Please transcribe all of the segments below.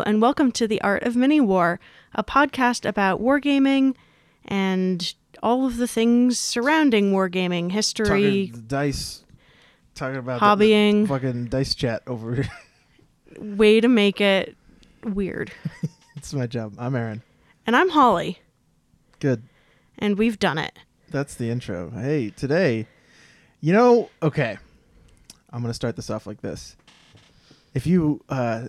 Hello, and welcome to The Art of Mini War, a podcast about wargaming and all of the things surrounding wargaming history, talking dice, talking about hobbying, fucking dice chat over here. way to make it weird. it's my job. I'm Aaron. And I'm Holly, Good. and we've done it. That's the intro. Hey, today, you know, okay, I'm gonna start this off like this. If you, uh,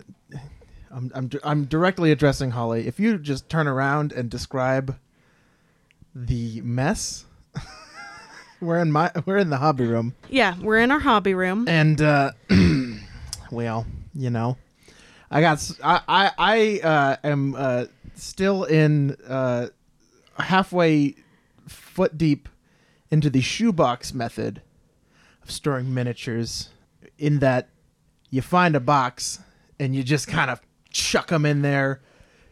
I'm I'm I'm directly addressing Holly. If you just turn around and describe the mess, we're in my we're in the hobby room, Yeah, we're in our hobby room. and uh, well, you know, I got I I uh, am uh, still in uh, halfway foot deep into the shoebox method of storing miniatures. In that, you find a box and you just kind of chuck them in there,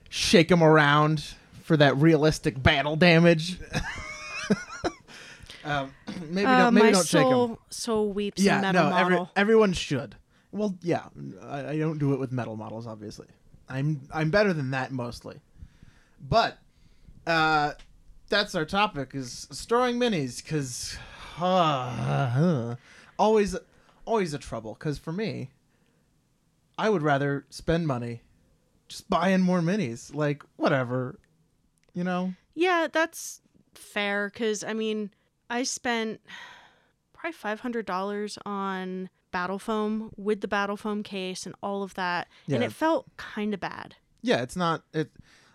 shake them around for that realistic battle damage. um, maybe Uh, don't, maybe my don't shake soul soul weeps yeah, metal no, every, everyone should. Well, yeah, I, I don't do it with metal models, obviously. I'm I'm better than that mostly, but uh, that's our topic is storing minis because uh, always always a trouble. Because for me, I would rather spend money just buying more minis. Like whatever, you know. Yeah, that's fair because I mean, I spent probably five hundred dollars on battle foam with the battle foam case and all of that, and it felt kind of bad. Yeah, it's not it.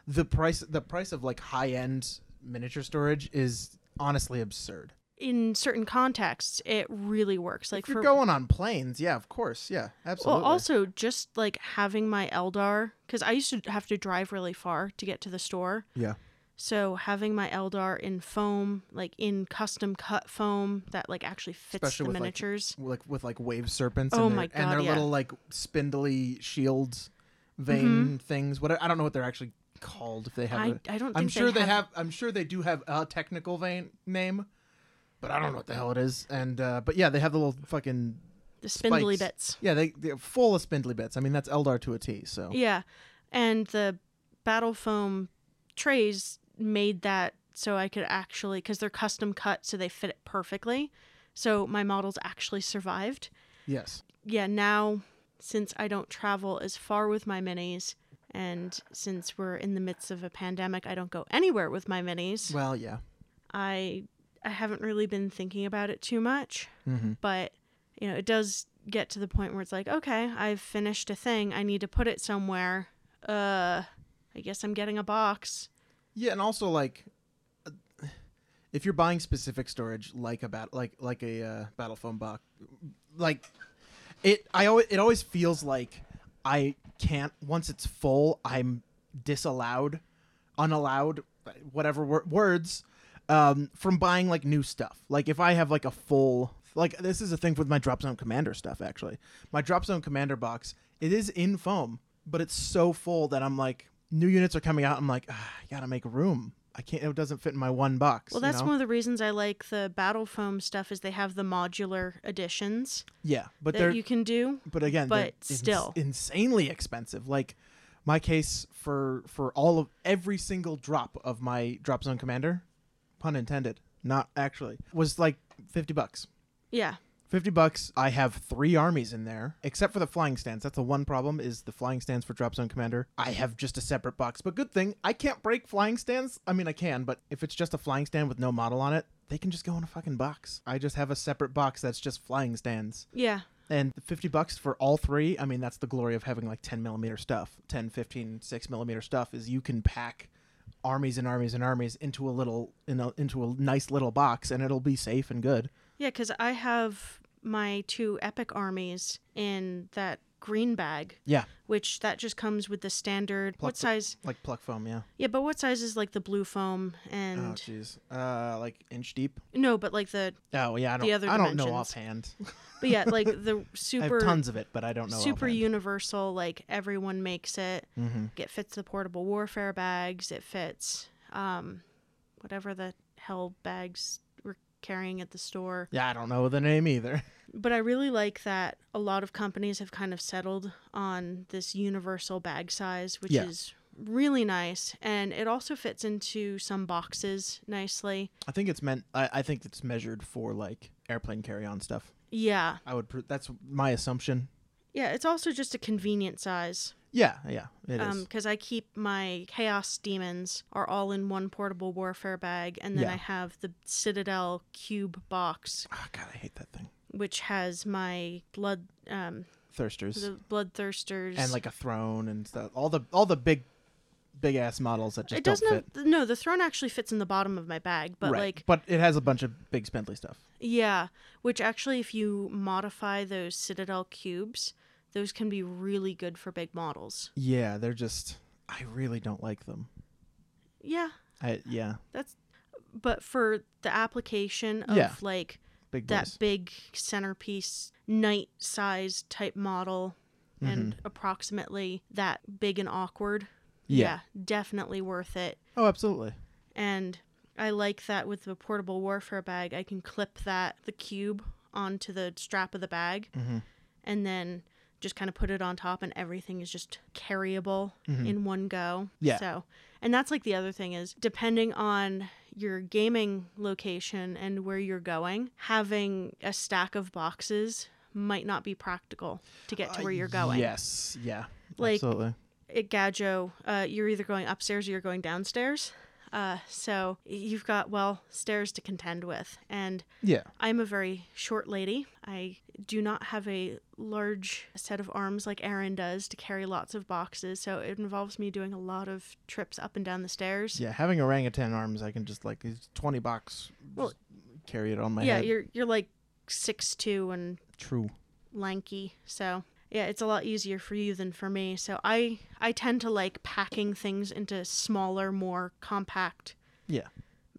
The price the price of like high end miniature storage is honestly absurd. In certain contexts, it really works. Like if you're for going on planes, yeah, of course, yeah, absolutely. well, also just like having my Eldar because I used to have to drive really far to get to the store. yeah, So having my Eldar in foam, like in custom cut foam that like actually fits Especially the with, miniatures. like with like wave serpents. Oh and their, my and their yeah. little like spindly shields, vane Mm-hmm. things. What I don't know what they're actually called. If they have, I, a, I don't. Think I'm sure they have. have. I'm sure they do have a technical vane name, but I don't know what the hell it is. And uh, but yeah, they have the little fucking the spindly spikes. bits. Yeah, they they're full of spindly bits. I mean, that's Eldar to a T. So Yeah, and the battle foam trays made that so I could actually because they're custom cut, so they fit it perfectly. So my models actually survived. yes, Yeah, now since I don't travel as far with my minis, and since we're in the midst of a pandemic, I don't go anywhere with my minis. well, yeah. I I haven't really been thinking about it too much, Mm-hmm. but you know, it does get to the point where it's like, okay, I've finished a thing. I need to put it somewhere. Uh, I guess I'm getting a box. Yeah, and also like, if you're buying specific storage, like a bat, like like a uh, battle foam box, like it, I always it always feels like I can't once it's full, I'm disallowed, unallowed, whatever wor- words, um, from buying like new stuff. Like if I have like a full, like this is a thing with my drop zone commander stuff. Actually, my drop zone commander box, it is in foam, but it's so full that I'm like, new units are coming out. I'm like, ah, I gotta make room. I can't. It doesn't fit in my one box. Well, you that's know? one of the reasons I like the battle foam stuff is they have the modular additions yeah, but that they're you can do. but again, but ins- still. insanely expensive. Like my case for for all of every single drop of my drop zone commander, pun intended, not actually, was like fifty bucks. Yeah. 50 bucks. I have three armies in there, except for the flying stands. That's the one problem is the flying stands for Drop Zone Commander. I have just a separate box. But good thing, I can't break flying stands. I mean, I can, but if it's just a flying stand with no model on it, they can just go in a fucking box. I just have a separate box that's just flying stands. Yeah. And 50 bucks for all three, I mean, that's the glory of having like 10 millimeter stuff. 10, 15, 6 millimeter stuff is you can pack armies and armies and armies into a little, in a, into a nice little box and it'll be safe and good. Yeah, because I have my two epic armies in that green bag, Yeah. which that just comes with the standard. Pluck what size? Like pluck foam, yeah. Yeah, but what size is like the blue foam and? Oh jeez. Uh, like inch deep. no, but like the Oh yeah, I don't. The other I don't know offhand. but yeah, like the I have super tons of it, but I don't know. super offhand. universal. Like everyone makes it. Mhm. It fits the portable warfare bags. It fits um, whatever the hell bags carrying at the store. Yeah, I don't know the name either. but I really like that a lot of companies have kind of settled on this universal bag size, which Yeah. is really nice. And it also fits into some boxes nicely. I think it's meant. I, I think it's measured for like airplane carry-on stuff. Yeah. I would. pr- That's my assumption. Yeah. It's also just a convenient size. Yeah, yeah, it is. Um, because I keep my Chaos Demons are all in one portable warfare bag, and then Yeah. I have the Citadel Cube box, oh, God, I hate that thing. which has my blood, um, Thirsters the Bloodthirsters, and like a throne and stuff. All the all the big, big ass models that just it don't doesn't fit. have no. The throne actually fits in the bottom of my bag, but right. like but it has a bunch of big spindly stuff. yeah, which actually, if you modify those Citadel cubes, those can be really good for big models. Yeah, they're just. I really don't like them. Yeah, I yeah, that's. But for the application of Yeah. like big that boys. big centerpiece knight size type model and approximately that big and awkward. Mm-hmm. Yeah. definitely worth it. Oh, absolutely. And I like that with the portable warfare bag, I can clip that the cube onto the strap of the bag Mhm. and then just kind of put it on top and everything is just carryable in one go. Mm-hmm. Yeah. So, and that's like the other thing is depending on your gaming location and where you're going, having a stack of boxes might not be practical to get to where you're going. Uh, Yes. Yeah. Like- absolutely. At Gadjo, uh, you're either going upstairs or you're going downstairs. Uh, so you've got, well, stairs to contend with. And Yeah. I'm a very short lady. I do not have a large set of arms like Aaron does to carry lots of boxes. So it involves me doing a lot of trips up and down the stairs. Yeah. Having orangutan arms, I can just like it's twenty bucks. Well- carry it on my yeah, head. you're you're like six two and True. lanky. So yeah, it's a lot easier for you than for me. So I I tend to like packing things into smaller, more compact Yeah.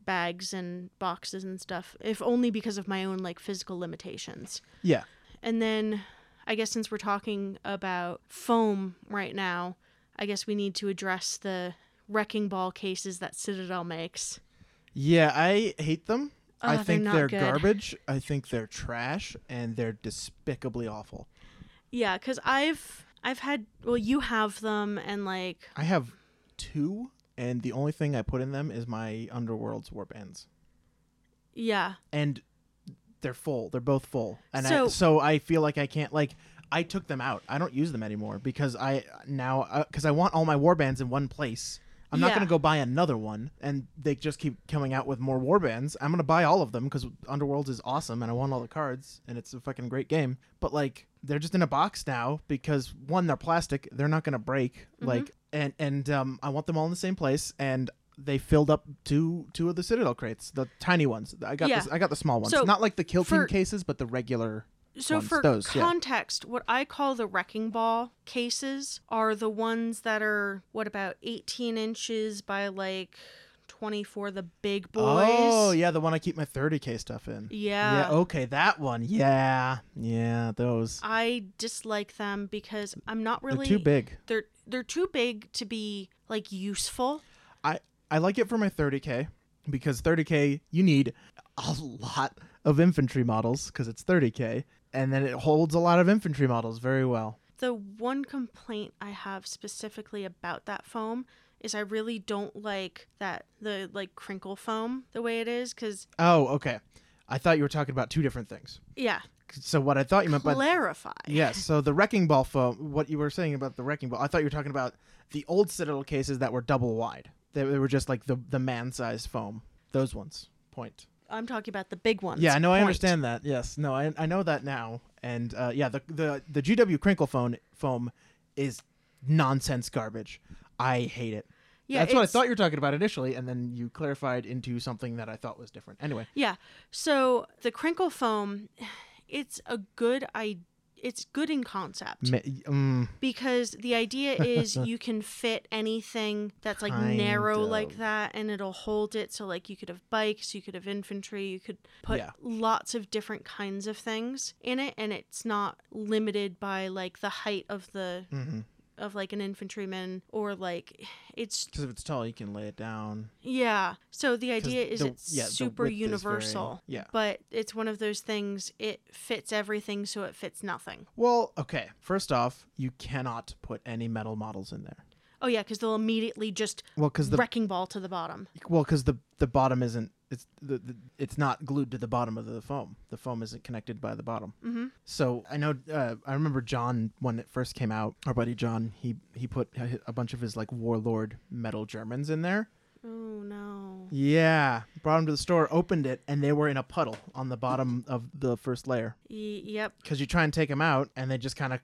bags and boxes and stuff. If only because of my own like physical limitations. Yeah. And then I guess since we're talking about foam right now, I guess we need to address the wrecking ball cases that Citadel makes. Yeah. I hate them. Oh, I they're think they're garbage. I think they're trash, and they're despicably awful. Yeah, cuz I've I've had well you have them and like I have two, and the only thing I put in them is my Underworld's warbands, yeah. and they're full. They're both full, and So- I, so I feel like I can't like. I took them out. I don't use them anymore because I now uh, because I want all my warbands in one place. I'm not Yeah. gonna go buy another one, and they just keep coming out with more warbands. I'm gonna buy all of them because Underworld is awesome, and I want all the cards, and it's a fucking great game. But like, they're just in a box now because one, they're plastic, they're not gonna break. Mm-hmm. Like, and and um, I want them all in the same place, and they filled up two two of the Citadel crates, the tiny ones. I got Yeah. this, I got the small ones, So, not like the kill team cases, but the regular. So ones, for those, yeah. context, what I call the wrecking ball cases are the ones that are what about 18 inches by like 24 the big boys. Oh yeah, the one I keep my 30k stuff in. Yeah. Yeah. Okay, that one. Yeah. Yeah. Those. I dislike them because I'm not really They're too big. They're they're too big to be like useful. I I like it for my 30k because 30k you need a lot of infantry models because it's 30k, and then it holds a lot of infantry models very well. The one complaint I have specifically about that foam is I really don't like that the like crinkle foam the way it is cuz Oh, okay. I thought you were talking about two different things. yeah, So what I thought you meant by clarify. Yes. So the wrecking ball foam, what you were saying about the wrecking ball, I thought you were talking about the old Citadel cases that were double wide. They, they were just like the the man sized foam. Those ones. Point. I'm talking about the big ones. Yeah, I know. I Point. understand that. Yes. No, I I know that now. And uh, yeah, the the the GW crinkle foam foam is nonsense garbage. I hate it. Yeah, That's what I thought you were talking about initially, and then you clarified into something that I thought was different. Anyway. Yeah. So the crinkle foam, it's a good I it's good in concept um, because the idea is you can fit anything that's like narrow of. like that and it'll hold it so like you could have bikes, you could have infantry, you could put Yeah. lots of different kinds of things in it and it's not limited by like the height of the mhm. Of like an infantryman or like it's Because if it's tall, you can lay it down. yeah. So the idea is the- it's yeah, super is very- universal. yeah. But it's one of those things it fits everything so it fits nothing. Well, okay. First off, you cannot put any metal models in there. Oh yeah, cuz they'll immediately just Well, because the wrecking ball to the bottom. well, because the the bottom isn't it's the, the it's not glued to the bottom of the foam. The foam isn't connected by the bottom. Mhm. So I know uh, I remember John when it first came out. Our buddy John, he he put a a bunch of his like warlord metal Germans in there. Oh no. Yeah, brought them to the store, opened it, and they were in a puddle on the bottom of the first layer. Y- yep. Because you try and take them out, and they just kind of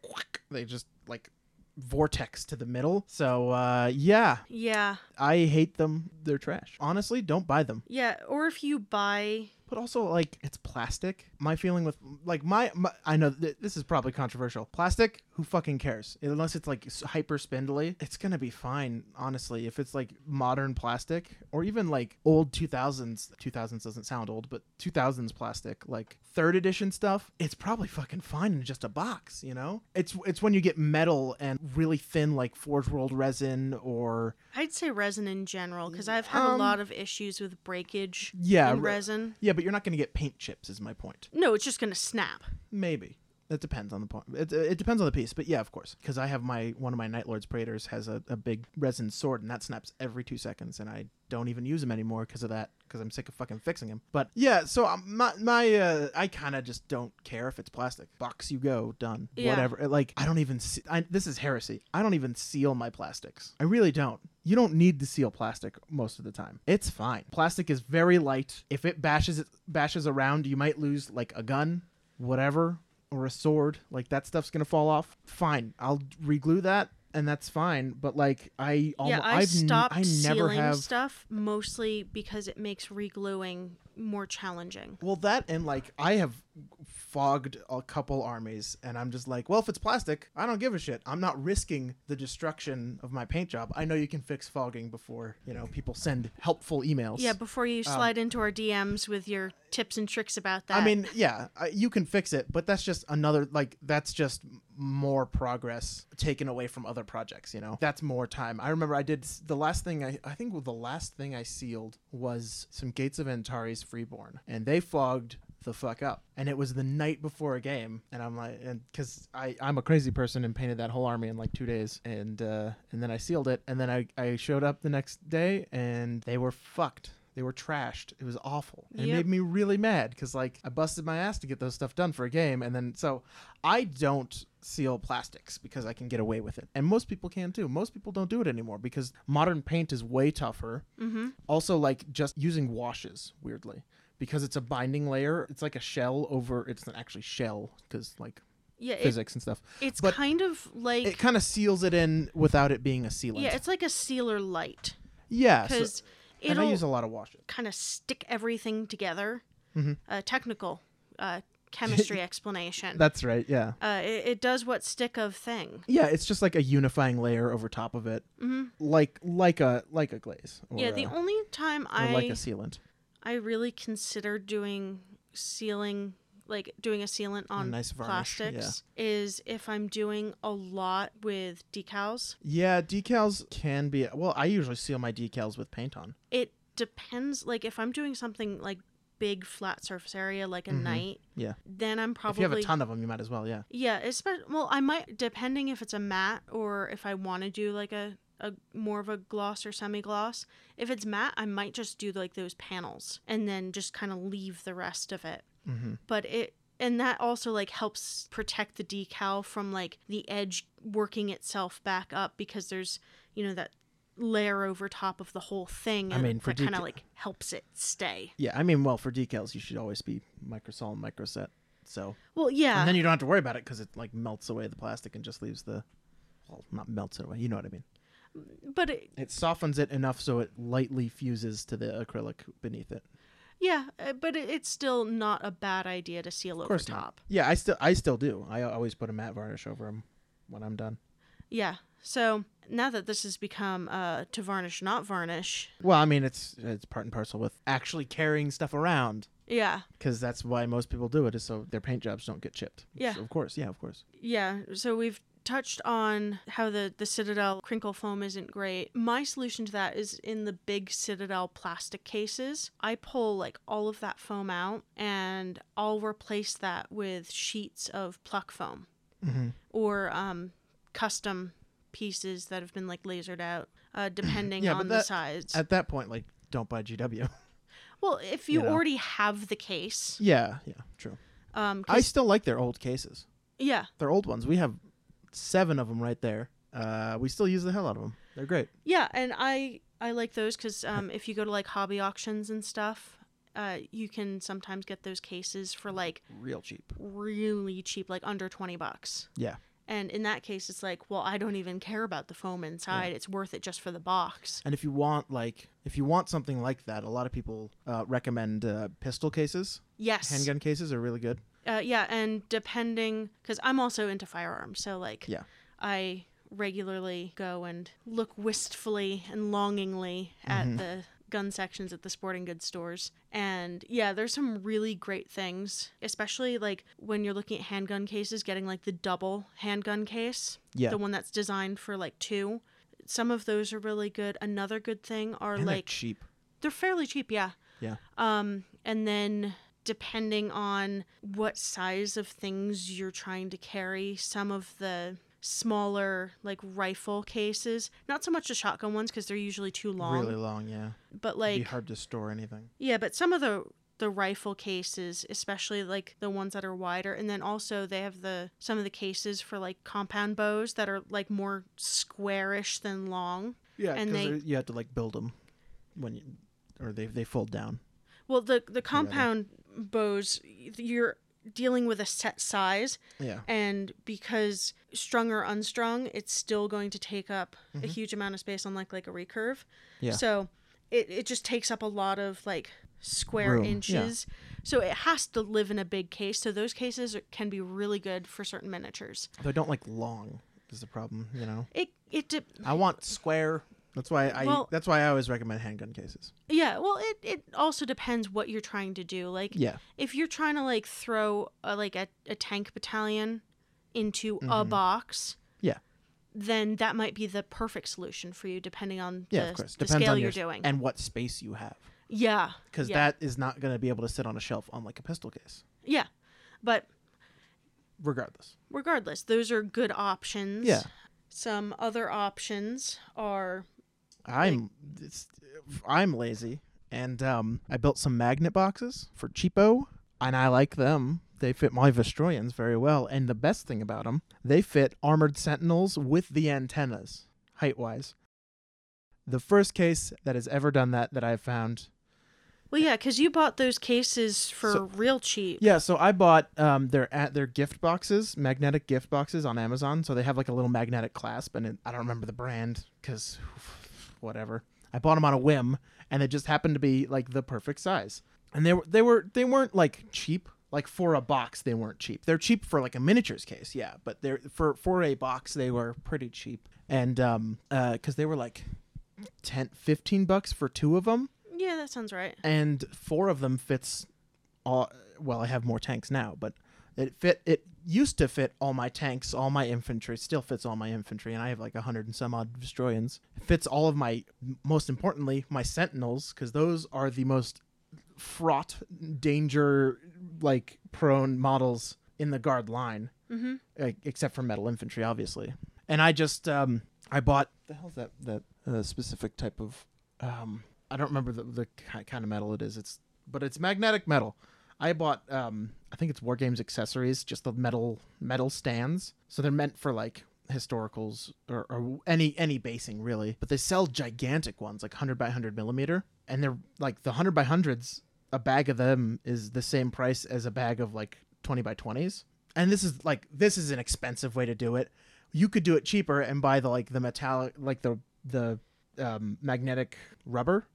they just like vortex to the middle. So uh, yeah, Yeah. I hate them. They're trash. Honestly, don't buy them. Yeah, or if you buy But also, like, it's plastic. My feeling with, like, my, my I know th- this is probably controversial. Plastic, who fucking cares? Unless it's like hyper spindly, it's gonna be fine. Honestly, if it's like modern plastic or even like old 2000s, 2000s doesn't sound old, but 2000s plastic, like third edition stuff, it's probably fucking fine in just a box. You know, it's it's when you get metal and really thin, like Forge World resin or I'd say resin in general because I've had a Um, lot of issues with breakage yeah, in re- resin. yeah, but you're not gonna get paint chips. Is my point. No, it's just gonna snap. Maybe. It depends on the point. It, it depends on the piece, but yeah, of course. Because I have my one of my Night Lords Praetors has a, a big resin sword, and that snaps every two seconds, and I don't even use him anymore because of that. Because I'm sick of fucking fixing him. But yeah, so um, my my uh, I kind of just don't care if it's plastic. Box you go, done. Yeah. Whatever. Like I don't even. See, I, this is heresy. I don't even seal my plastics. I really don't. You don't need to seal plastic most of the time. It's fine. Plastic is very light. If it bashes it bashes around, you might lose like a gun, whatever, or a sword. Like that stuff's gonna fall off. Fine, I'll reglue that, and that's fine. But like I, almo- yeah, I I've stopped I never sealing have. stuff mostly because it makes regluing more challenging. Well, that and like I have fogged a couple armies, and I'm just like, well, if it's plastic, I don't give a shit. I'm not risking the destruction of my paint job. I know you can fix fogging before you know people send helpful emails. Yeah, before you slide into our DMs with your tips and tricks about that. Um, I mean, yeah, you can fix it, but that's just another like that's just more progress taken away from other projects. You know, that's more time. I remember I did the last thing I I think the last thing I sealed was some Gates of Antares Freeborn, and they fogged the fuck up. And it was the night before a game and i'm like and because i i'm a crazy person and painted that whole army in like two days and uh and then i sealed it and then i i showed up the next day and they were fucked. They were trashed. It was awful. And it made me really mad because like i busted my ass to get those stuff done for a game and then so i don't seal plastics because i can get away with it. And most people can too. Most people don't do it anymore because modern paint is way tougher. Mm-hmm. also like just using washes weirdly because it's a binding layer it's like a shell over it's not actually shell because like yeah, it, physics and stuff it's but kind of like it kind of seals it in without it being a sealant yeah, it's like a sealer light yeah so- because and i it'll use a lot of washes kind of stick everything together. Mhm. A technical uh, chemistry explanation. that's right yeah uh, it, it does what stick of thing. yeah it's just like a unifying layer over top of it hmm like like a like a glaze or, Yeah, the uh, only time I like a sealant I really consider doing sealing like doing a sealant on nice varnish, yeah. plastics is if I'm doing a lot with decals. yeah decals can be well i usually seal my decals with paint on It depends like if I'm doing something like big flat surface area like a Mhm. knight, yeah then I'm probably if you have a ton of them you might as well yeah Yeah, especially well, I might depending if it's a matte or if I want to do like a a more of a gloss or semi gloss. If it's matte, I might just do like those panels and then just kind of leave the rest of it. mm-hmm. But it and that also like helps protect the decal from like the edge working itself back up because there's you know that layer over top of the whole thing I and mean, for that kind of like helps it stay. Yeah, I mean, well, for decals, you should always be microsol and microset. So, Well, yeah. and then you don't have to worry about it because it like melts away the plastic and just leaves the, well, not melts it away. You know what I mean? But it, It softens it enough so it lightly fuses to the acrylic beneath it. yeah, uh, but it's still not a bad idea to seal over not. top. Yeah, I still, I still do. I always put a matte varnish over them when I'm done. Yeah. So now that this has become uh, to varnish, not varnish. Well, I mean, it's it's part and parcel with actually carrying stuff around Yeah. because that's why most people do it is so their paint jobs don't get chipped. Yeah. So, of course. Yeah, of course. Yeah. So we've touched on how the the Citadel crinkle foam isn't great. My solution to that is in the big Citadel plastic cases. I pull like all of that foam out and I'll replace that with sheets of pluck foam Mm-hmm. or um, custom pieces that have been like lasered out, uh, depending Yeah, on the size. At that point, like, don't buy GW. well, if you you know. already have the case, yeah, yeah, true. um, I still like their old cases. yeah, They're old ones. We have seven of them right there. Uh, we still use the hell out of them. They're great. Yeah, and I I like those because um, if you go to like hobby auctions and stuff, uh, you can sometimes get those cases for like Real cheap. really cheap, like under twenty bucks. Yeah. And in that case, it's like, well, I don't even care about the foam inside. It's worth it just for the box. And if you want like if you want something like that, a lot of people uh, recommend uh, pistol cases. Yes. Handgun cases are really good. Uh, yeah, and depending, because I'm also into firearms, so like, Yeah. I regularly go and look wistfully and longingly at the gun sections at the sporting goods stores. And yeah, there's some really great things, especially like when you're looking at handgun cases, getting like the double handgun case, Yeah. the one that's designed for like two. Some of those are really good. Another good thing are And they're like cheap. they're fairly cheap, yeah. Yeah. Um, and then depending on what size of things you're trying to carry, some of the smaller like rifle cases, not so much the shotgun ones because they're usually too long, Really long, yeah. but It'd like be hard to store anything. yeah, but some of the the rifle cases, especially like the ones that are wider, and then also they have the some of the cases for like compound bows that are like more squarish than long. Yeah, And they- you have to like build them when you, or they they fold down. Well, the the compound bows, you're dealing with a set size, Yeah. and because strung or unstrung, it's still going to take up a huge amount of space on like a recurve. Mm-hmm. Yeah. So it it just takes up a lot of like square Room, yeah. inches. So it has to live in a big case. So those cases are, can be really good for certain miniatures. But they don't like long. Is the problem, you know? It it de- I want square. That's why I. Well- that's why I always recommend handgun cases. yeah. Well, it it also depends what you're trying to do. Like Yeah. if you're trying to like throw a, like a, a tank battalion into a Mhm. box Yeah. then that might be the perfect solution for you depending on Yeah, the, of course. the Depends scale on you're your, doing and what space you have, yeah because Yeah. that is not going to be able to sit on a shelf on like a pistol case. yeah but Regardless. regardless those are good options Yeah. some other options are I'm it's, I'm lazy, and um, I built some magnet boxes for cheapo, and I like them. They fit my Vostroyans very well, and the best thing about them, they fit armored sentinels with the antennas, height wise. The first case that has ever done that that I've found. well yeah because you bought those cases for So- real cheap Yeah, so I bought um their at their gift boxes, magnetic gift boxes on Amazon. So they have like a little magnetic clasp, and it, I don't remember the brand because whatever. I bought them on a whim, and it just happened to be like the perfect size. And they were they were they weren't like cheap. Like for a box, they weren't cheap. They're cheap for like a miniatures case, yeah. But they're for for a box, they were pretty cheap. And um, uh, because they were like 10, 15 bucks for two of them yeah that sounds right and four of them fits all well i have more tanks now but it fit it used to fit all my tanks all my infantry still fits all my infantry and i have like a hundred and some odd destroyers it fits all of my most importantly my sentinels because those are the most fraught danger like prone models in the guard line mm-hmm uh, except for metal infantry, obviously. And I just um I bought the hell's that that uh, specific type of um I don't remember the the kind of metal it is. It's but it's magnetic metal. I bought um I think it's War Games accessories, just the metal metal stands. So they're meant for like historicals or, or any any basing really. But they sell gigantic ones like 100 by 100 millimeter, and they're like the 100 by hundreds. A bag of them is the same price as a bag of like 20 by 20s and this is like this is an expensive way to do it. You could do it cheaper and buy the like the metallic like the the um, magnetic rubber,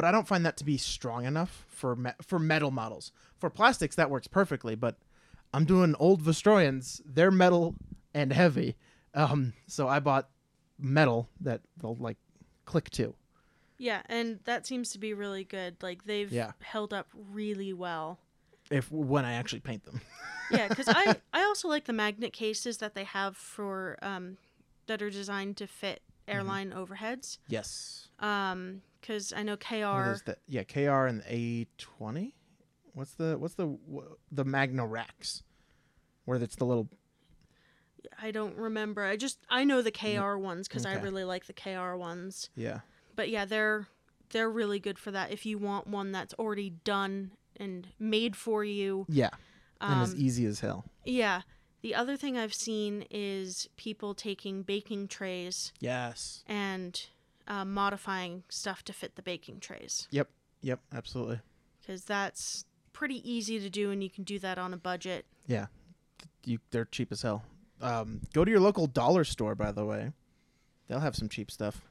but I don't find that to be strong enough for me- for metal models. For plastics that works perfectly, but I'm doing old Vostroyans. They're metal and heavy, um, so I bought metal that they'll like click to. yeah and that seems to be really good like they've Yeah. held up really well If when I actually paint them. Yeah, because I I also like the magnet cases that they have for um that are designed to fit Mm-hmm. airline overheads. Yes. Um, because I know KR. is that? Yeah, KR and the A twenty. What's the what's the wh- the Magna Rack? Where it's the little I don't remember. I just I know the KR ones because I really like the KR ones. yeah But yeah, they're they're really good for that. If you want one that's already done and made for you. yeah and as Um, easy as hell. yeah. The other thing I've seen is people taking baking trays Yes. and uh, modifying stuff to fit the baking trays Yep. Yep. Absolutely. because that's pretty easy to do and you can do that on a budget. Yeah. You they're cheap as hell. Um, go to your local dollar store, by the way. They'll have some cheap stuff.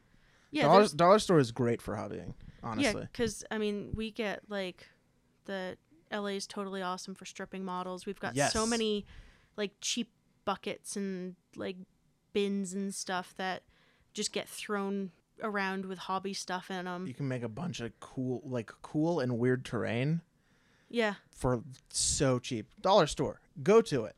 Yeah, dollar, dollar store is great for hobbying. Honestly. yeah, because I mean we get like the LA is totally awesome for stripping models. We've got Yes. so many like cheap buckets and like bins and stuff that just get thrown around with hobby stuff in them. You can make a bunch of cool, like cool and weird terrain Yeah, for so cheap. Dollar store. Go to it.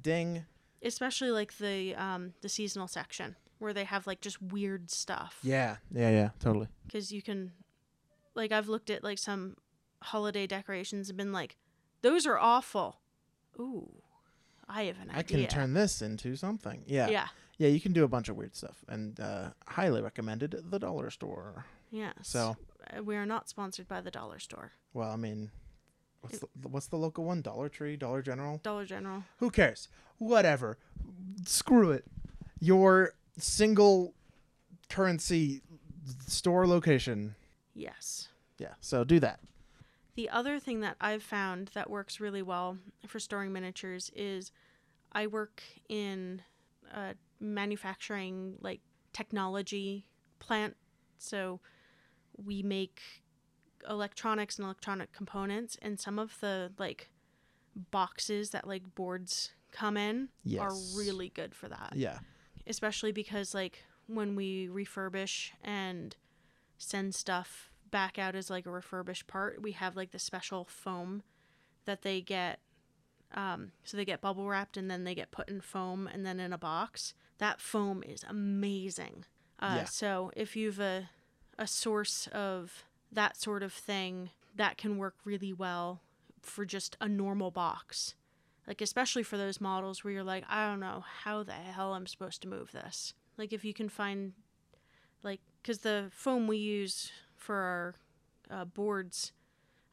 Ding. especially like the um the seasonal section where they have like just weird stuff. Yeah. Yeah. Yeah. Totally. because you can like i've looked at like some holiday decorations and been like those are awful ooh i have an I idea I can turn this into something. Yeah. yeah Yeah, you can do a bunch of weird stuff, and uh, highly recommended the dollar store. yes So, Uh, we are not sponsored by the dollar store well, I mean, what's the, what's the local one? Dollar Tree, Dollar General. dollar general Who cares? Whatever. Screw it. Your single currency store location. yes Yeah. So do that. the other thing that i've found that works really well for storing miniatures is i work in a manufacturing like technology plant. So we make electronics and electronic components and some of the like boxes that like boards come in are really good for that. Yeah. especially because like when we refurbish and send stuff back out as like a refurbished part we have like the special foam that they get um, so they get bubble wrapped and then they get put in foam and then in a box that foam is amazing. Uh, Yeah. so if you've a, a source of that sort of thing that can work really well for just a normal box. Like especially for those models where you're like i don't know how the hell i'm supposed to move this. Like if you can find like because the foam we use for our uh, boards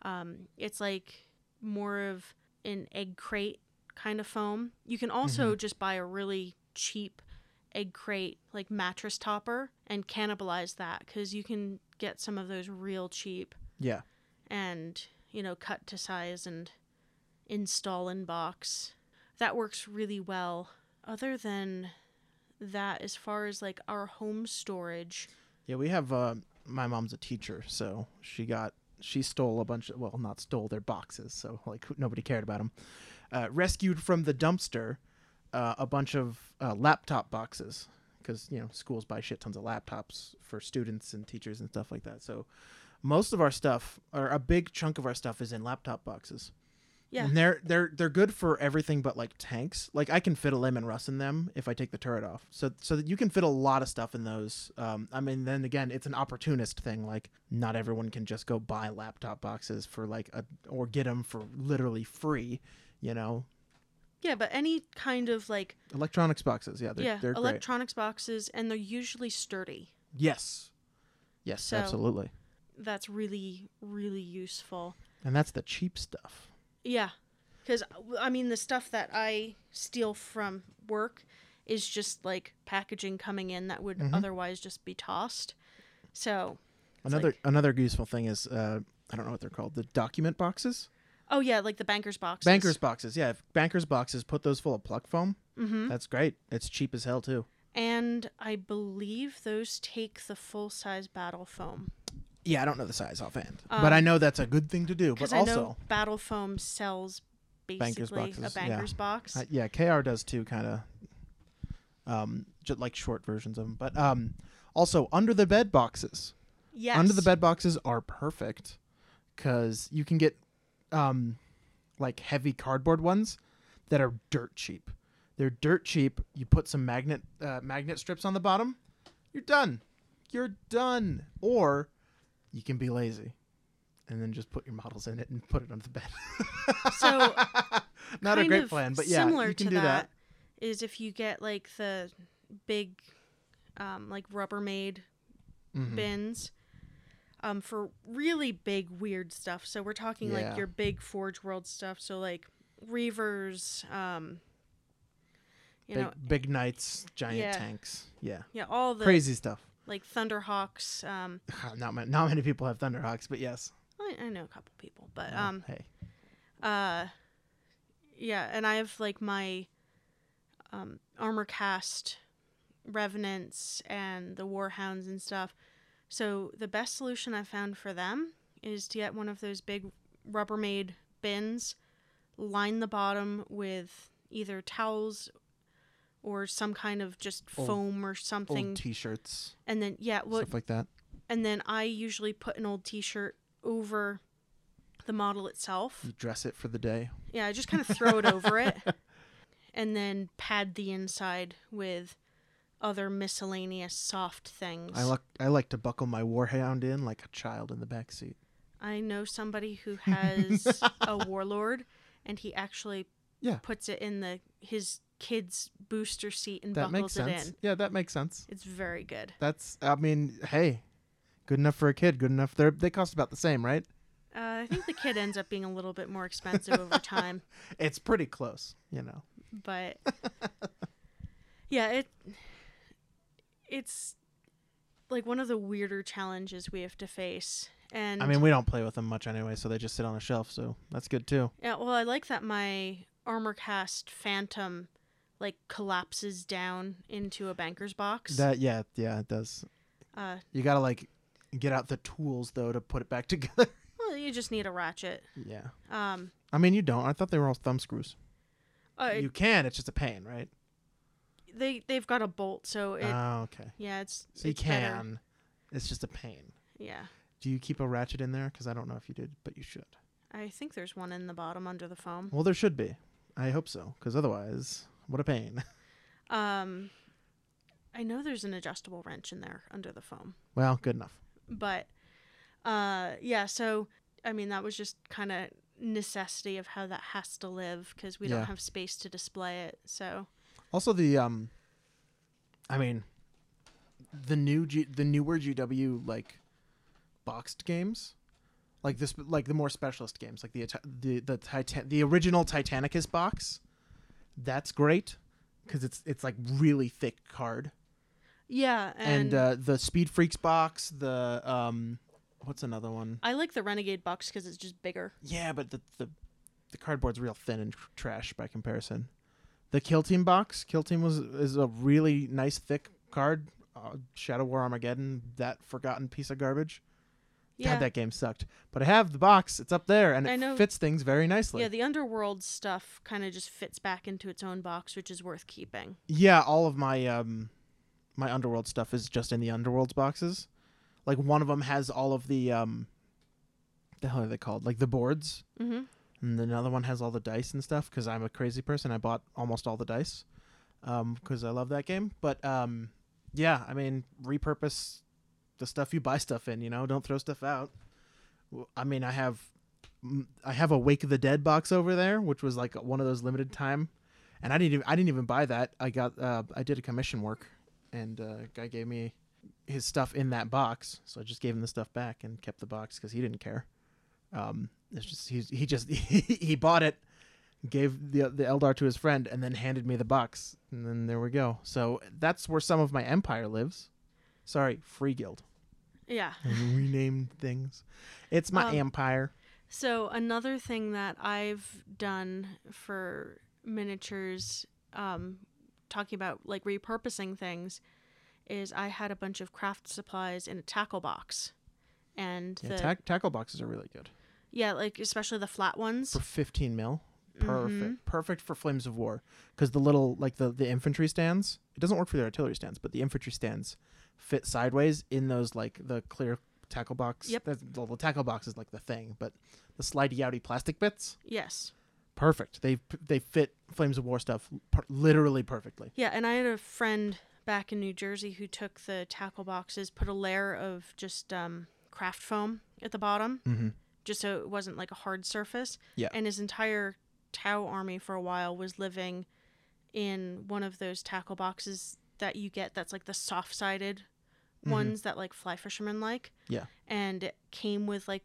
um, it's like more of an egg crate kind of foam. You can also just buy a really cheap egg crate like mattress topper and cannibalize that because you can get some of those real cheap Yeah. and you know cut to size and install in box that works really well other than that as far as like our home storage Yeah. We have. Uh, my mom's a teacher, so she got she stole a bunch of well, not stole their boxes, so like nobody cared about them. Uh, rescued from the dumpster uh, a bunch of uh, laptop boxes because you know schools buy shit tons of laptops for students and teachers and stuff like that. So most of our stuff, or a big chunk of our stuff, is in laptop boxes. Yeah. And they're they're they're good for everything but like tanks. Like I can fit a Leman Russ in them if I take the turret off. So so that you can fit a lot of stuff in those. Um, I mean, then again, it's an opportunist thing. Like not everyone can just go buy laptop boxes for like a or get them for literally free. You know, yeah but any kind of like electronics boxes. Yeah, they're yeah they're great. electronics boxes and they're usually sturdy Yes, yes, So- absolutely. that's really really useful And that's the cheap stuff. Yeah, because I mean the stuff that I steal from work is just like packaging coming in that would Mhm. otherwise just be tossed. So, Another like- another useful thing is uh, I don't know what they're called. The document boxes. Oh yeah, like the bankers boxes. Bankers boxes, yeah. If bankers boxes, put those full of pluck foam. Mm-hmm. That's great. It's cheap as hell too. And I believe those take the full size battle foam Yeah, I don't know the size offhand, but I Um, know that's a good thing to do. But I also, know battle foam sells Bankers basically boxes, a yeah. bankers box. uh, yeah, KR does too, kind of. Um, just like short versions of them, but um, also under the bed boxes. yes. Under the bed boxes are perfect because you can get um, like heavy cardboard ones that are dirt cheap. They're dirt cheap. You put some magnet uh, magnet strips on the bottom, you're done. You're done. Or you can be lazy and then just put your models in it and put it on the bed. So, not a great plan, but yeah, similar you can to do that. is if you get like the big, um, like Rubbermaid Mhm. bins. Um, for really big weird stuff. So we're talking Yeah. like your big Forge World stuff. So like Reavers, um, you Big, know, big knights, giant Yeah. tanks. Yeah, yeah, all the crazy stuff. like Thunderhawks. Um, Not many, not many people have Thunderhawks, but yes. I, I know a couple people, but Well, um, hey, uh, yeah, and I have like my um Armorcast revenants and the warhounds and stuff. So the best solution I found for them is to get one of those big Rubbermaid bins, line the bottom with either towels or some kind of just Old- foam or something, old T-shirts, and then yeah, well, stuff like that. and then I usually put an old T-shirt over the model itself. You dress it for the day. Yeah, I just kind of throw it over it and then pad the inside with other miscellaneous soft things. I like I like to buckle my warhound in like a child in the back seat. I know somebody who has a warlord and he actually Yeah. puts it in the his kid's booster seat and That makes buckles it sense. in. Yeah, that makes sense. It's very good. That's I mean, hey, good enough for a kid. Good enough. They they cost about the same, right? Uh, I think the kid ends up being a little bit more expensive over time, It's pretty close, you know. but yeah, it it's like one of the weirder challenges we have to face. And I mean, we don't play with them much anyway, so they just sit on a shelf, so that's good too. Yeah, well, I like that my Armorcast phantom like collapses down into a banker's box. That yeah, yeah, it does. uh, You got to like get out the tools though to put it back together. well, you just need a ratchet. yeah. Um, I mean, you don't. I thought they were all thumb screws. uh, you can, it's just a pain, right? They they've got a bolt, so it Oh, okay. yeah, it's So you it's better. can. It's just a pain. Yeah, Do you keep a ratchet in there? Because I don't know if you did, but you should. I think there's one in the bottom under the foam. Well, there should be. I hope so. Because otherwise, what a pain. Um, I know there's an adjustable wrench in there under the foam, well, good enough. but uh, yeah. So I mean, that was just kind of necessity of how that has to live because we Yeah. don't have space to display it. So Also, the um, I mean, the new G- the newer GW like boxed games, like this, like the more specialist games, like the the the Titan the original Titanicus box. That's great because it's it's like really thick card, yeah, and, and, uh, the Speed Freaks box, the um, what's another one? I like the Renegade box because it's just bigger. Yeah, but the the, the cardboard's real thin and tr- trash by comparison. The Kill Team box, Kill Team was is a really nice thick card. Uh, Shadow War Armageddon, that forgotten piece of garbage. Yeah, God, that game sucked. But I have the box; it's up there, and I it know- fits things very nicely. yeah. The Underworld stuff kind of just fits back into its own box, which is worth keeping. Yeah, all of my um, my Underworld stuff is just in the Underworld's boxes. Like one of them has all of the um, the hell are they called? Like the boards. Mm-hmm. And another one has all the dice and stuff because I'm a crazy person. I bought almost all the dice because I love that game. But um, yeah, I mean, repurpose the stuff you buy stuff in. You know, don't throw stuff out. I mean, I have I have a Wake of the Dead box over there, which was like one of those limited time, and I didn't even, I didn't even buy that. I got uh, I did a commission work, and uh, guy gave me his stuff in that box, so I just gave him the stuff back and kept the box because he didn't care. Um, it's just he he just he bought it, gave the the Eldar to his friend, and then handed me the box, and then there we go. So that's where some of my empire lives. Sorry, Free Guild. Yeah. Renamed things. It's my Um, empire. So another thing that I've done for miniatures, um, talking about like repurposing things, is I had a bunch of craft supplies in a tackle box, and Yeah, the tack tackle boxes are really good yeah, like especially the flat ones. for 15 mil. Perfect, Mhm. perfect for flames of war. Because the little like the the infantry stands, it doesn't work for the artillery stands, but the infantry stands fit sideways in those like the clear tackle box. Yep. That's, well, the tackle box is like the thing, but the slidey outy plastic bits, Yes. perfect. They they fit Flames of War stuff per- literally perfectly. Yeah, and I had a friend back in New Jersey who took the tackle boxes, put a layer of just um, craft foam at the bottom, Mm-hmm. Just so it wasn't like a hard surface. Yeah. And his entire Tau army for a while was living in one of those tackle boxes that you get that's like the soft sided Mhm. ones that like fly fishermen like. Yeah. And it came with like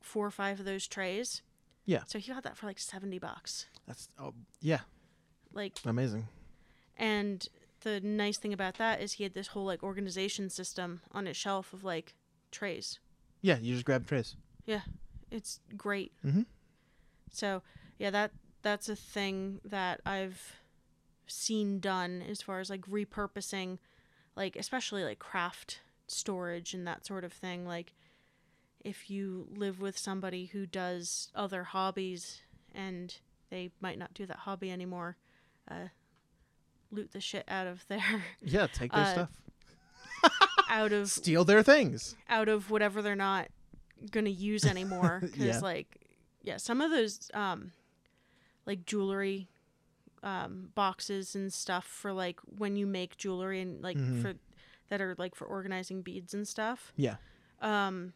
four or five of those trays. Yeah. So he got that for like 70 bucks. That's oh yeah, Like, amazing. and the nice thing about that is he had this whole like organization system on his shelf of like trays. Yeah, you just grab trays. It's great. Mhm. So yeah, that that's a thing that I've seen done as far as like repurposing, like especially like craft storage and that sort of thing. Like if you live with somebody who does other hobbies and they might not do that hobby anymore, uh, loot the shit out of their Yeah, take their Uh, stuff. out of Steal their things. out of whatever they're not gonna use anymore because Yeah. like yeah some of those um like jewelry um boxes and stuff for like when you make jewelry and like Mhm. for that are like for organizing beads and stuff Yeah. um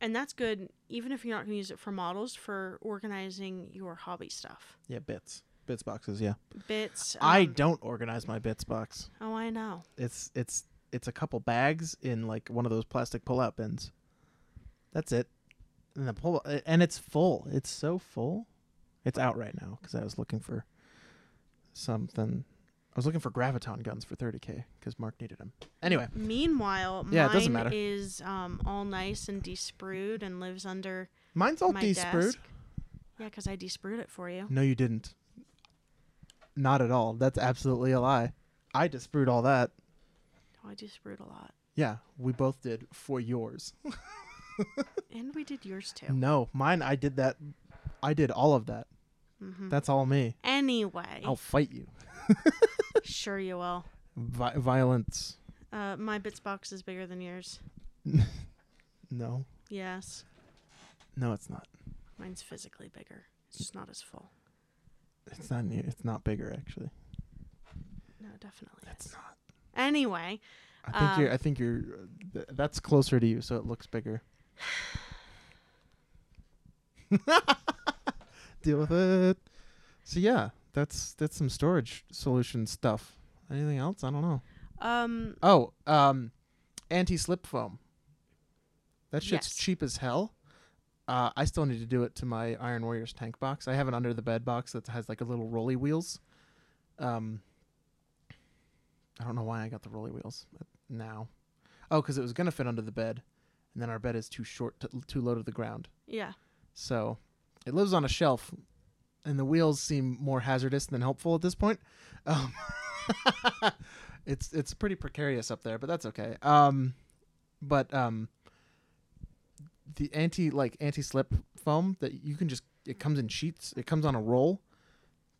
and that's good even if you're not gonna use it for models for organizing your hobby stuff Yeah, bits. Bits boxes, yeah. bits I um, don't organize my bits box. oh i know It's it's it's a couple bags in like one of those plastic pull-out bins. That's it. And the pull and it's full. It's so full. It's out right now because I was looking for something. I was looking for graviton guns for 30k because Mark needed them. Anyway, meanwhile Yeah, it doesn't matter. is um all nice and desprued and lives under mine's all my de-sprued. desk. Yeah, because I desprued it for you. No, you didn't. Not at all. That's absolutely a lie. I disproved all that. Oh, I desprued a lot. Yeah, we both did for yours. And we did yours too. No, mine. I did that. I did all of that. hmm That's all me. Anyway, I'll fight you. sure you will. Vi- violence. Uh, my bits box is bigger than yours. No, Yes, no, it's not. mine's physically bigger. It's just not as full. It's not. near- It's not bigger actually. No, definitely It's not. Anyway, I think you're. Um, I think you're. uh, th- that's closer to you, so it looks bigger. Deal with it. So yeah, that's that's some storage solution stuff. Anything else? I don't know. um, Oh, um, anti-slip foam. That shit's Yes. cheap as hell. Uh, I still need to do it to my Iron Warriors tank box. I have an under the bed box that has like a little rolly wheels. Um, I don't know why I got the rolly wheels now. Oh, because it was gonna fit under the bed, and then our bed is too short, to, too low to the ground. yeah, So it lives on a shelf, and the wheels seem more hazardous than helpful at this point. Um, it's it's pretty precarious up there, but that's okay. Um, but um, the anti like anti slip foam that you can just it comes in sheets. It comes on a roll.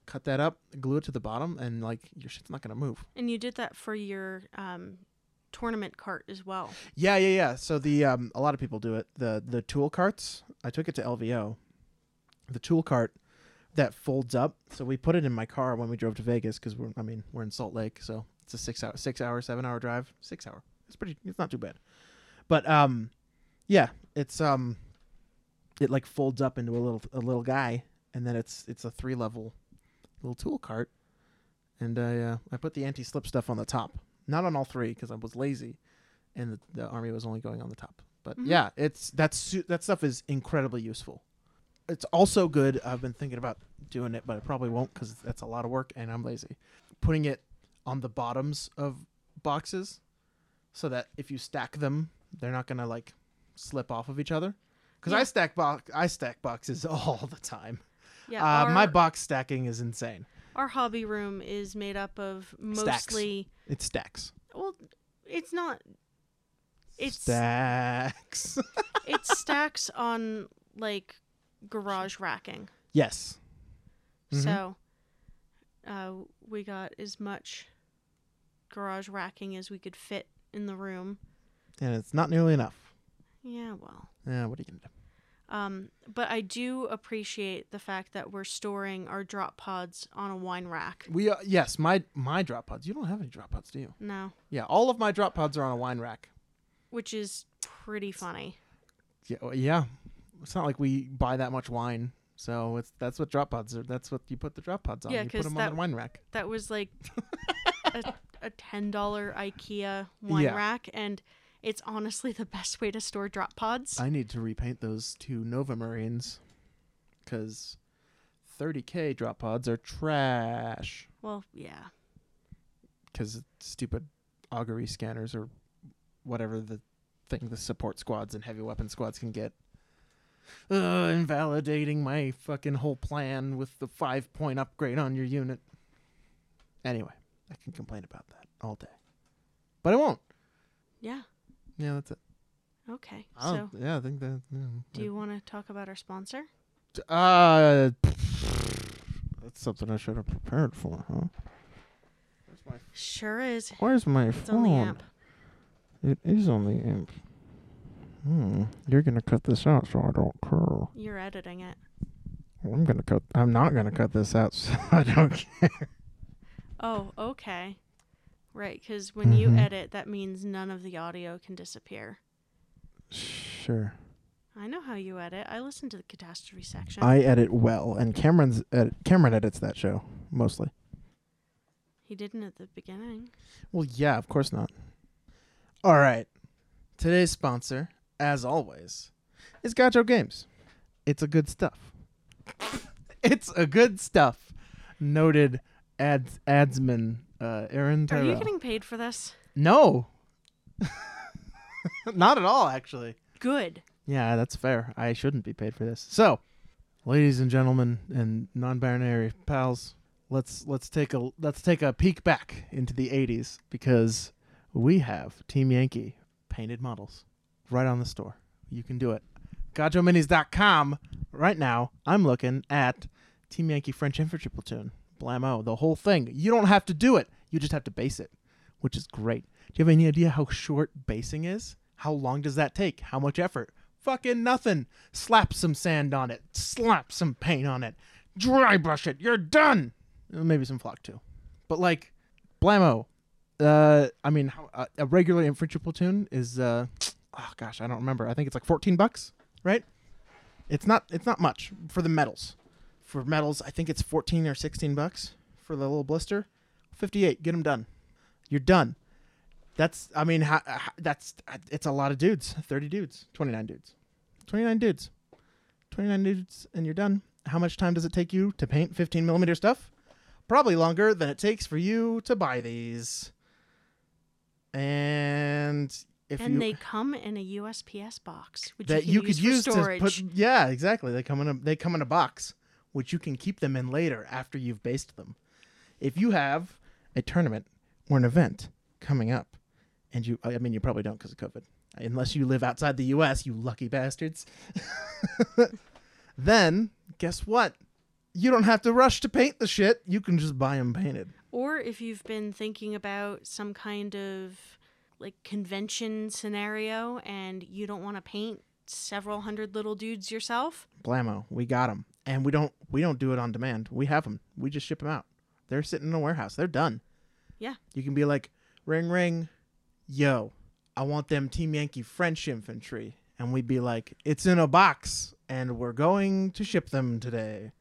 Cut that up, glue it to the bottom, and like your shit's not gonna move. and you did that for your um tournament cart as well. Yeah, yeah, yeah. So the um, a lot of people do it. The the tool carts. I took it to LVO. The tool cart that folds up. So we put it in my car when we drove to Vegas because we're I mean we're in Salt Lake, so it's a six hour six hour seven hour drive. Six hour. It's pretty. It's not too bad. But um, yeah, it's um, it like folds up into a little a little guy, and then it's it's a three level little tool cart, and I uh, I put the anti slip stuff on the top, not on all three because I was lazy and the, the army was only going on the top. But Mhm. yeah, it's that's that stuff is incredibly useful. It's also good. I've been thinking about doing it, but I probably won't because that's a lot of work and I'm lazy. Putting it on the bottoms of boxes, so that if you stack them, they're not gonna like slip off of each other. Because I stack box, I stack boxes all the time. Yeah, uh, our, my box stacking is insane. Our hobby room is made up of Stacks. mostly. It stacks. Well, it's not. It's stacks. it stacks on like garage racking. yes. Mhm. So uh, we got as much garage racking as we could fit in the room. and it's not nearly enough. Yeah, well, Yeah, what are you gonna do? Um, but I do appreciate the fact that we're storing our drop pods on a wine rack. We uh, yes, my my drop pods. You don't have any drop pods, do you? No, Yeah, all of my drop pods are on a wine rack. which is pretty funny. Yeah, well, yeah. It's not like we buy that much wine, so it's that's what drop pods are. That's what you put the drop pods on. Yeah, you put them that- on the wine rack. That was like a, a ten dollar IKEA wine Yeah. rack, and it's honestly the best way to store drop pods. I need to repaint those two Nova Marines because 30k drop pods are trash. well, yeah, Because stupid augury scanners or whatever the thing the support squads and heavy weapon squads can get. Uh, invalidating my fucking whole plan with the five point upgrade on your unit. Anyway, I can complain about that all day, but I won't. yeah. Yeah, that's it. Okay, I so don't- yeah, I think that. Yeah, do you want to talk about our sponsor? Uh, that's something I should have prepared for, huh? Where's my Sure is. Where's my phone? It's on the app. It is on the app. Hmm. You're gonna cut this out, so I don't care. You're editing it. I'm gonna cut. I'm not gonna cut this out, so I don't care. Oh, okay. Right, because when you Mhm. edit, that means none of the audio can disappear. Sure. I know how you edit. I listen to the catastrophe section. I edit well, and Cameron's Cameron edits that show mostly. he didn't at the beginning. Well, yeah, of course not. All right. Today's sponsor, as always, is Gacho Games. It's a good stuff. it's a good stuff. Noted ads adsman uh, Aaron Are you getting paid for this? no, not at all. Actually, Good. yeah, that's fair. I shouldn't be paid for this. So, ladies and gentlemen, and non-binary pals, let's let's take a let's take a peek back into the '80s because we have Team Yankee painted models right on the store. You can do it. GajoMinis.com. Right now, I'm looking at Team Yankee French Infantry Platoon. Blammo, the whole thing. You don't have to do it. You just have to base it, which is great. Do you have any idea how short basing is? How long does that take? How much effort? Fucking nothing. Slap some sand on it. Slap some paint on it. Dry brush it. You're done. Uh, Maybe some flock too. But like, blammo. Uh, I mean, uh, a regular infantry platoon is uh, oh gosh, I don't remember. I think it's like 14 bucks, right? It's not. It's not much for the medals. For medals, I think it's 14 or 16 bucks for the little blister. 58. Get them done. You're done. That's. I mean, ha, ha, that's. It's a lot of dudes. 30 dudes. 29 dudes. 29 dudes. 29 dudes, and you're done. How much time does it take you to paint 15 millimeter stuff? Probably longer than it takes for you to buy these. And if and you they come in a USPS box, which that you, you could use use for to storage. put yeah exactly they come in a they come in a box which you can keep them in later after you've based them. If you have a tournament or an event coming up and you i mean you probably don't because of covid unless you live outside the us you lucky bastards then guess what? You don't have to rush to paint the shit. You can just buy them painted. Or if you've been thinking about some kind of like convention scenario and you don't want to paint several hundred little dudes yourself, blammo we got them and we don't we don't do it on demand. We have them we just ship them out. They're sitting in a warehouse. They're done. Yeah. you can be like ring ring. Yo i want them team yankee french infantry. And we'd be like it's in a box and we're going to ship them today.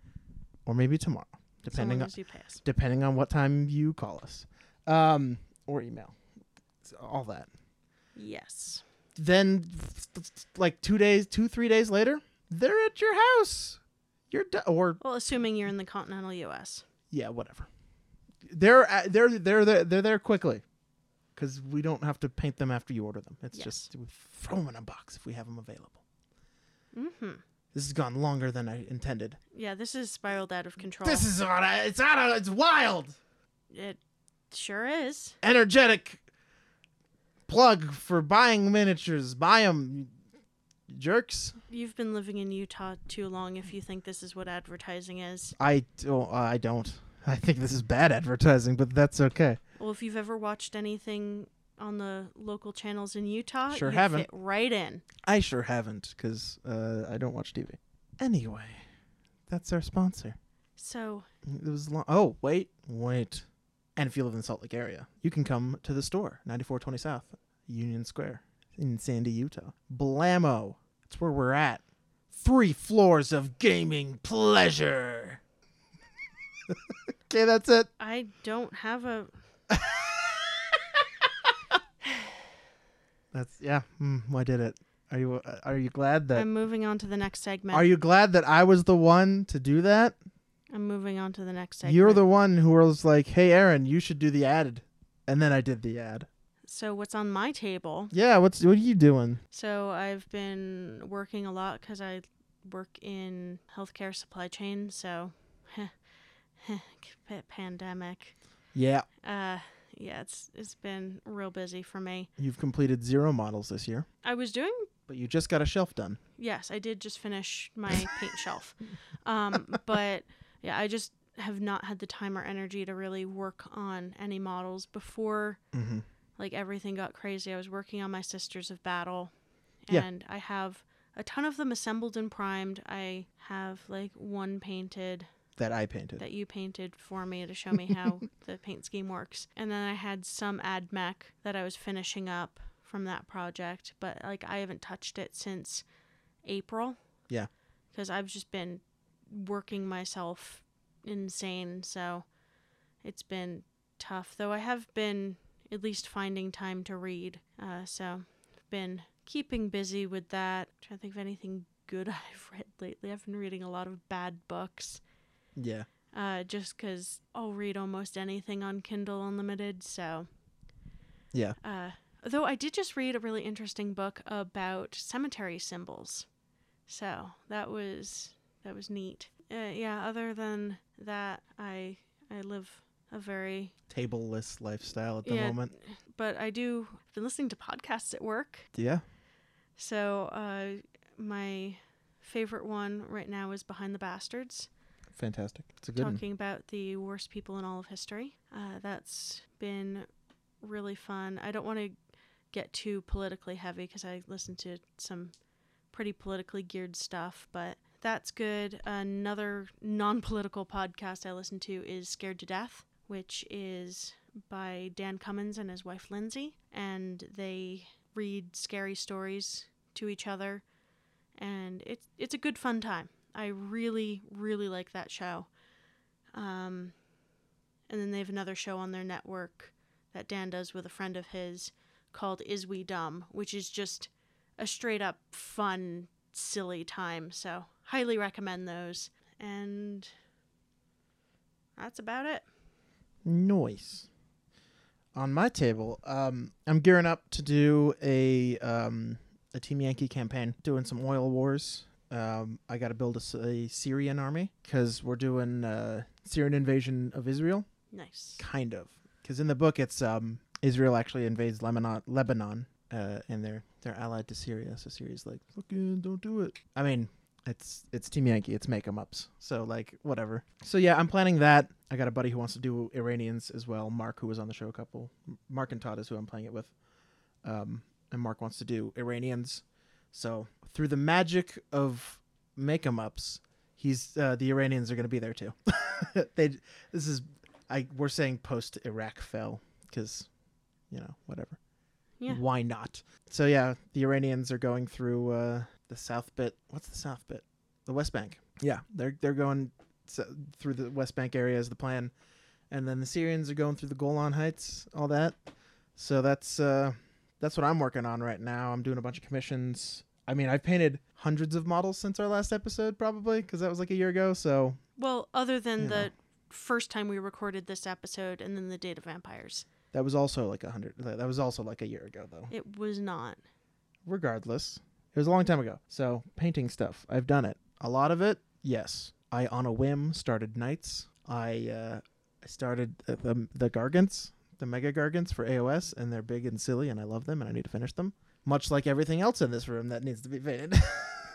Or maybe tomorrow depending on as you pay us. depending on what time you call us um or email. All that. Yes. then like two days two three days later they're at your house you're done or Well, assuming you're in the continental US. yeah whatever they're at- they're they're they're, they're there quickly because we don't have to paint them after you order them it's Yes. just we throw them in a box if we have them available Mm-hmm. this has gone longer than i intended Yeah, this is spiraled out of control. this is on it's out of it's wild it sure is. energetic plug for buying miniatures buy them jerks You've been living in Utah too long if you think this is what advertising is. i don't uh, i don't i think this is bad advertising but that's okay Well, if you've ever watched anything on the local channels in Utah, Sure haven't. fit right in. I sure haven't, because uh, I don't watch TV. Anyway, that's our sponsor. So It was long. Oh, wait, wait. And if you live in the Salt Lake area, you can come to the store, 9420 South, Union Square, in Sandy, Utah. Blammo. That's where we're at. Three floors of gaming pleasure. okay, that's it. I don't have a. That's yeah. Mm, I did it. Are you uh, are you glad that I'm moving on to the next segment. are you glad that I was the one to do that? I'm moving on to the next segment. You're the one who was like, "Hey, Aaron, you should do the ad," and then I did the ad. So what's on my table? Yeah, what's what are you doing? So I've been working a lot because I work in healthcare supply chain. So, pandemic. Yeah, Uh, yeah, it's it's been real busy for me. you've completed zero models this year, I was doing but you just got a shelf done. yes, I did just finish my paint shelf. Um, but yeah, I just have not had the time or energy to really work on any models before Mm-hmm. Like everything got crazy. I was working on my Sisters of Battle, Yeah. and I have a ton of them assembled and primed. I have like one painted That I painted. that you painted for me to show me how the paint scheme works, and then I had some ad mech that I was finishing up from that project, but like I haven't touched it since April. Yeah. because I've just been working myself insane, so it's been tough. Though I have been at least finding time to read. Uh, so I've been keeping busy with that. trying to think of anything good I've read lately. I've been reading a lot of bad books. yeah. Uh, just because I'll read almost anything on Kindle Unlimited. So, Yeah. uh, though I did just read a really interesting book about cemetery symbols. So that was that was neat. Uh, yeah. Other than that, I I live a very Tableless lifestyle at the Yeah. moment. but I do I've been listening to podcasts at work. Yeah. So uh, my favorite one right now is Behind the Bastards. Fantastic. It's a good one. talking about the worst people in all of history. Uh, that's been really fun. I don't want to get too politically heavy because I listen to some pretty politically geared stuff, but that's good. Another non political podcast I listen to is Scared to Death, which is by Dan Cummins and his wife Lindsay, and they read scary stories to each other, and it's it's a good fun time. I really really like that show. Um, and then they have another show on their network that Dan does with a friend of his called Is We Dumb, which is just a straight up fun, silly time. So, highly recommend those. And that's about it. Nice. On my table, um, I'm gearing up to do a um, a Team Yankee campaign, doing some oil wars. Um, I got to build a Syrian army because we're doing uh, Syrian invasion of Israel, Nice. kind of. Because in the book, it's um, Israel actually invades Lebanon, Lebanon, uh, and they're they're allied to Syria. So Syria's like, fucking don't do it. I mean, it's it's Team Yankee. It's make 'em ups. So like whatever. So yeah, I'm planning that. I got a buddy who wants to do Iranians as well. Mark, who was on the show a couple. Mark and Todd is who I'm playing it with. Um, and Mark wants to do Iranians. So through the magic of make 'em ups, he's uh, the Iranians are going to be there too. they this is I we're saying post Iraq fell because you know whatever. Yeah. Why not? So yeah, the Iranians are going through uh, the south bit. What's the south bit? The West Bank. Yeah, they're they're going through the West Bank area is the plan, and then the Syrians are going through the Golan Heights, all that. So that's uh, that's what I'm working on right now. I'm doing a bunch of commissions. I mean, I've painted hundreds of models since our last episode, probably because that was like a year ago. So Well, other than the know. first time we recorded this episode and then the Date of Vampires, that was also like a hundred. That was also like a year ago, though. it was not. regardless, it was a long time ago. So painting stuff, I've done it. A lot of it, yes. I on a whim started Knights. I uh, I started uh, the the Gargants, the Mega Gargants for AOS, and they're big and silly, and I love them, and I need to finish them. Much like everything else in this room that needs to be painted.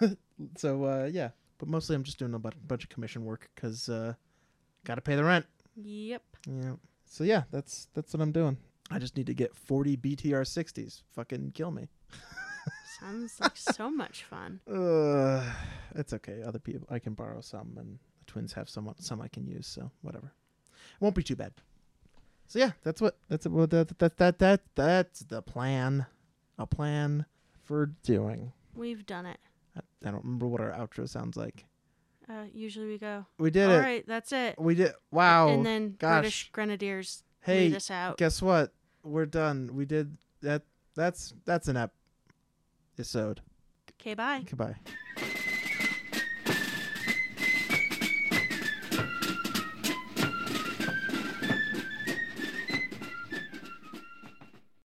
so uh, yeah, but mostly I'm just doing a bu- bunch of commission work because uh, got to pay the rent. Yep. Yeah. So yeah, that's that's what I'm doing. I just need to get 40 BTR 60s. Fucking kill me. Sounds like so much fun. Uh, it's okay. Other people, I can borrow some, and the twins have some some I can use. So whatever, it won't be too bad. So yeah, that's what that's what that that that that that's the plan, a plan for doing. We've done it. I, I don't remember what our outro sounds like. Uh, usually we go. We did All it. All right, that's it. We did. Wow. and then gosh. British Grenadiers hey, lead us out. guess what? We're done. We did that. That's that's an episode. Okay, bye. Goodbye.